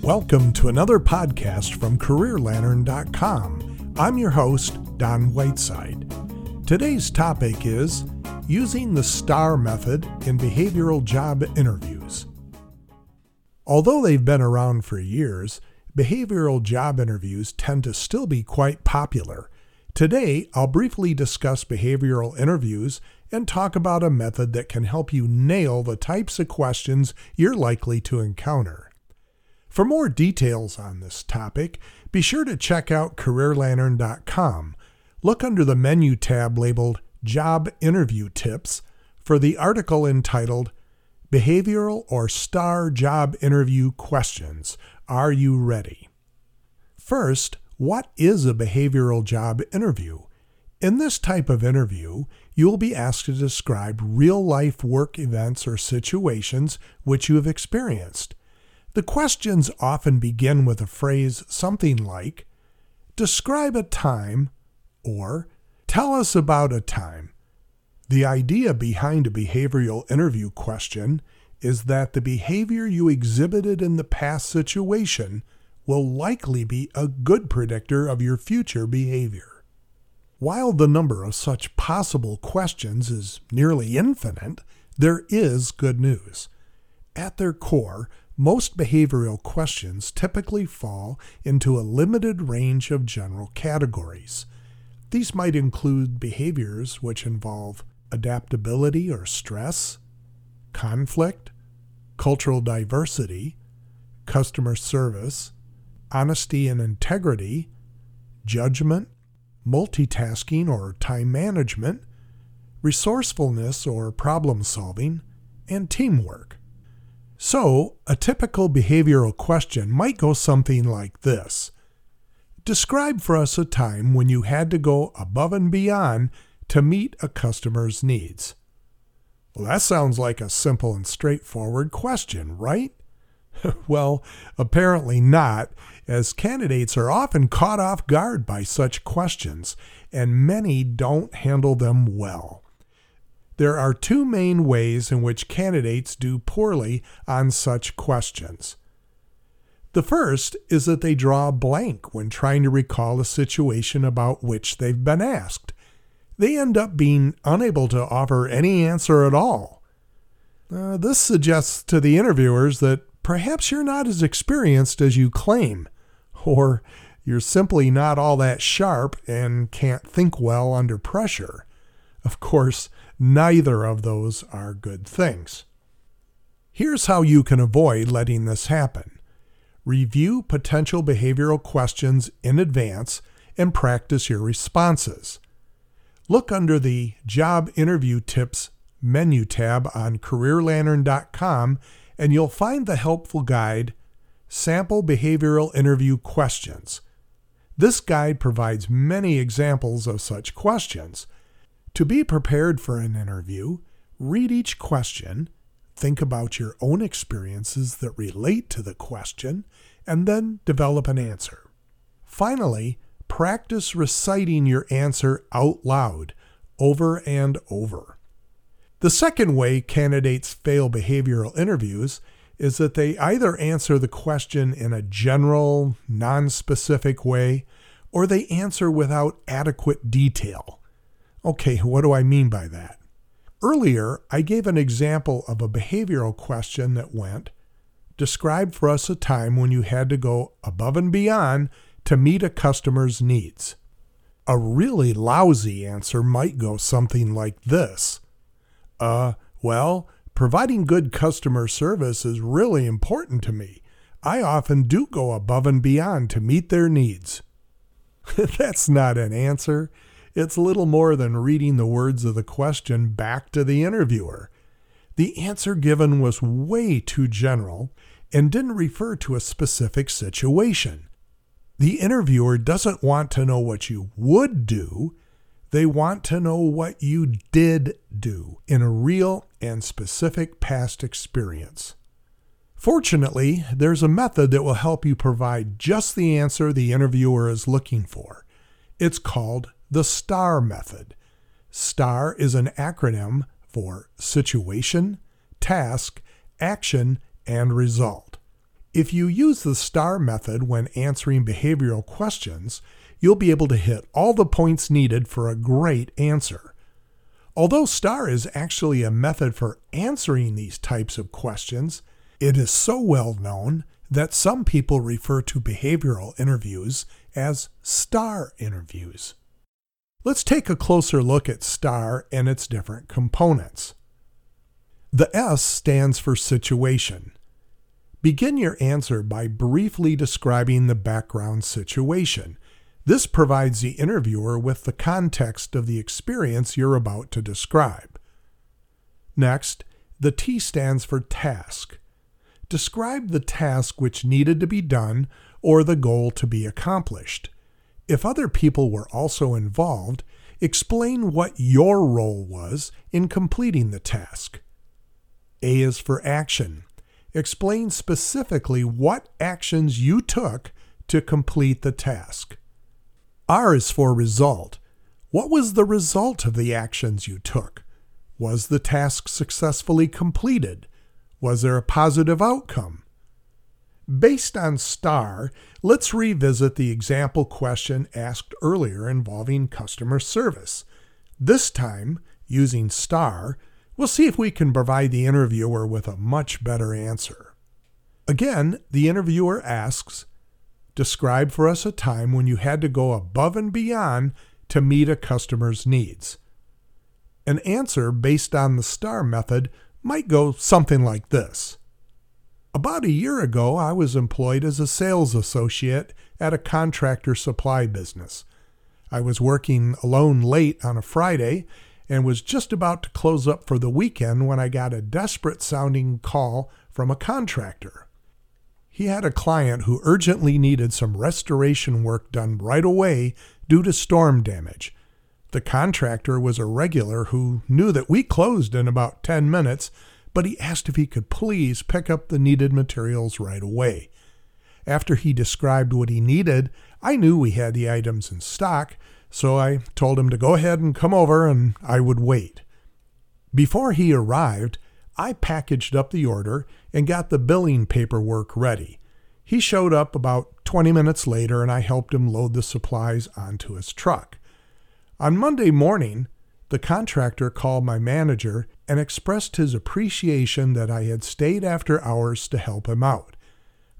Welcome to another podcast from CareerLantern.com. I'm your host, Don Whiteside. Today's topic is using the STAR method in behavioral job interviews. Although they've been around for years, behavioral job interviews tend to still be quite popular. Today, I'll briefly discuss behavioral interviews and talk about a method that can help you nail the types of questions you're likely to encounter. For more details on this topic, be sure to check out CareerLantern.com. Look under the menu tab labeled Job Interview Tips for the article entitled Behavioral or STAR Job Interview Questions. Are you ready? First, what is a behavioral job interview? In this type of interview, you will be asked to describe real life work events or situations which you have experienced. The questions often begin with a phrase something like, Describe a time, or Tell us about a time. The idea behind a behavioral interview question is that the behavior you exhibited in the past situation will likely be a good predictor of your future behavior. While the number of such possible questions is nearly infinite, there is good news. At their core, most behavioral questions typically fall into a limited range of general categories. These might include behaviors which involve adaptability or stress, conflict, cultural diversity, customer service, honesty and integrity, judgment, multitasking or time management, resourcefulness or problem solving, and teamwork. So, a typical behavioral question might go something like this Describe for us a time when you had to go above and beyond to meet a customer's needs. Well, that sounds like a simple and straightforward question, right? well, apparently not, as candidates are often caught off guard by such questions, and many don't handle them well. There are two main ways in which candidates do poorly on such questions. The first is that they draw a blank when trying to recall a situation about which they've been asked. They end up being unable to offer any answer at all. Uh, this suggests to the interviewers that perhaps you're not as experienced as you claim, or you're simply not all that sharp and can't think well under pressure. Of course, Neither of those are good things. Here's how you can avoid letting this happen. Review potential behavioral questions in advance and practice your responses. Look under the Job Interview Tips menu tab on CareerLantern.com and you'll find the helpful guide Sample Behavioral Interview Questions. This guide provides many examples of such questions to be prepared for an interview, read each question, think about your own experiences that relate to the question, and then develop an answer. Finally, practice reciting your answer out loud over and over. The second way candidates fail behavioral interviews is that they either answer the question in a general, non-specific way or they answer without adequate detail. Okay, what do I mean by that? Earlier, I gave an example of a behavioral question that went Describe for us a time when you had to go above and beyond to meet a customer's needs. A really lousy answer might go something like this Uh, well, providing good customer service is really important to me. I often do go above and beyond to meet their needs. That's not an answer. It's little more than reading the words of the question back to the interviewer. The answer given was way too general and didn't refer to a specific situation. The interviewer doesn't want to know what you would do, they want to know what you did do in a real and specific past experience. Fortunately, there's a method that will help you provide just the answer the interviewer is looking for. It's called the STAR method. STAR is an acronym for Situation, Task, Action, and Result. If you use the STAR method when answering behavioral questions, you'll be able to hit all the points needed for a great answer. Although STAR is actually a method for answering these types of questions, it is so well known that some people refer to behavioral interviews as STAR interviews. Let's take a closer look at STAR and its different components. The S stands for situation. Begin your answer by briefly describing the background situation. This provides the interviewer with the context of the experience you're about to describe. Next, the T stands for task. Describe the task which needed to be done or the goal to be accomplished. If other people were also involved, explain what your role was in completing the task. A is for action. Explain specifically what actions you took to complete the task. R is for result. What was the result of the actions you took? Was the task successfully completed? Was there a positive outcome? Based on STAR, let's revisit the example question asked earlier involving customer service. This time, using STAR, we'll see if we can provide the interviewer with a much better answer. Again, the interviewer asks, Describe for us a time when you had to go above and beyond to meet a customer's needs. An answer based on the STAR method might go something like this about a year ago, I was employed as a sales associate at a contractor supply business. I was working alone late on a Friday and was just about to close up for the weekend when I got a desperate sounding call from a contractor. He had a client who urgently needed some restoration work done right away due to storm damage. The contractor was a regular who knew that we closed in about 10 minutes but he asked if he could please pick up the needed materials right away. After he described what he needed, I knew we had the items in stock, so I told him to go ahead and come over and I would wait. Before he arrived, I packaged up the order and got the billing paperwork ready. He showed up about 20 minutes later and I helped him load the supplies onto his truck. On Monday morning, the contractor called my manager and expressed his appreciation that I had stayed after hours to help him out.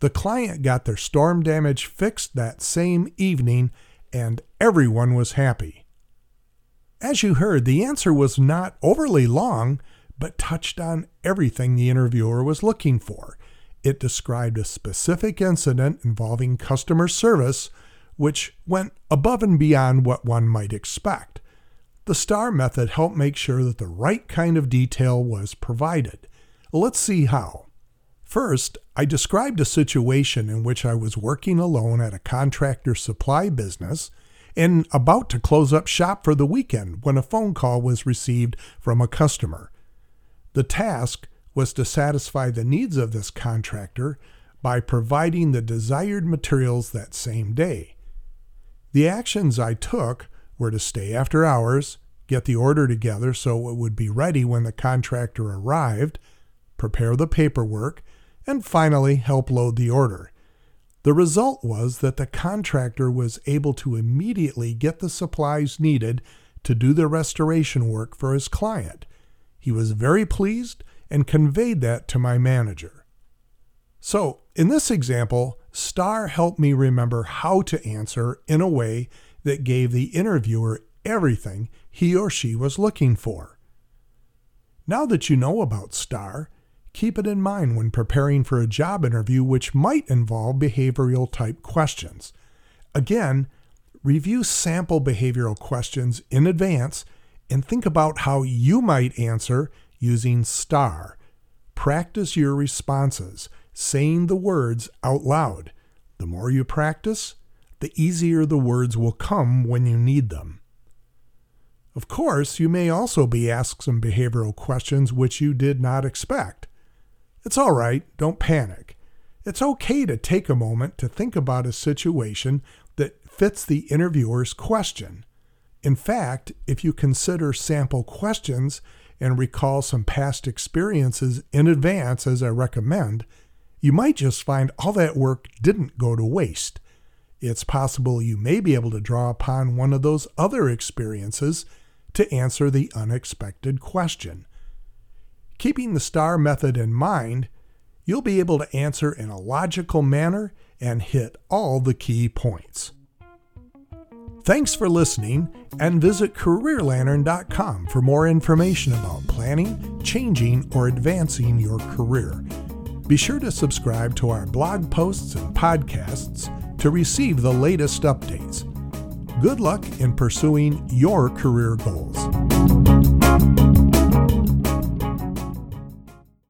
The client got their storm damage fixed that same evening, and everyone was happy. As you heard, the answer was not overly long, but touched on everything the interviewer was looking for. It described a specific incident involving customer service, which went above and beyond what one might expect. The STAR method helped make sure that the right kind of detail was provided. Let's see how. First, I described a situation in which I was working alone at a contractor supply business and about to close up shop for the weekend when a phone call was received from a customer. The task was to satisfy the needs of this contractor by providing the desired materials that same day. The actions I took were to stay after hours, get the order together so it would be ready when the contractor arrived, prepare the paperwork, and finally help load the order. The result was that the contractor was able to immediately get the supplies needed to do the restoration work for his client. He was very pleased and conveyed that to my manager. So, in this example, STAR helped me remember how to answer in a way that gave the interviewer everything he or she was looking for. Now that you know about STAR, keep it in mind when preparing for a job interview which might involve behavioral type questions. Again, review sample behavioral questions in advance and think about how you might answer using STAR. Practice your responses, saying the words out loud. The more you practice, the easier the words will come when you need them. Of course, you may also be asked some behavioral questions which you did not expect. It's all right, don't panic. It's okay to take a moment to think about a situation that fits the interviewer's question. In fact, if you consider sample questions and recall some past experiences in advance, as I recommend, you might just find all that work didn't go to waste. It's possible you may be able to draw upon one of those other experiences to answer the unexpected question. Keeping the STAR method in mind, you'll be able to answer in a logical manner and hit all the key points. Thanks for listening and visit CareerLantern.com for more information about planning, changing, or advancing your career. Be sure to subscribe to our blog posts and podcasts to receive the latest updates. Good luck in pursuing your career goals.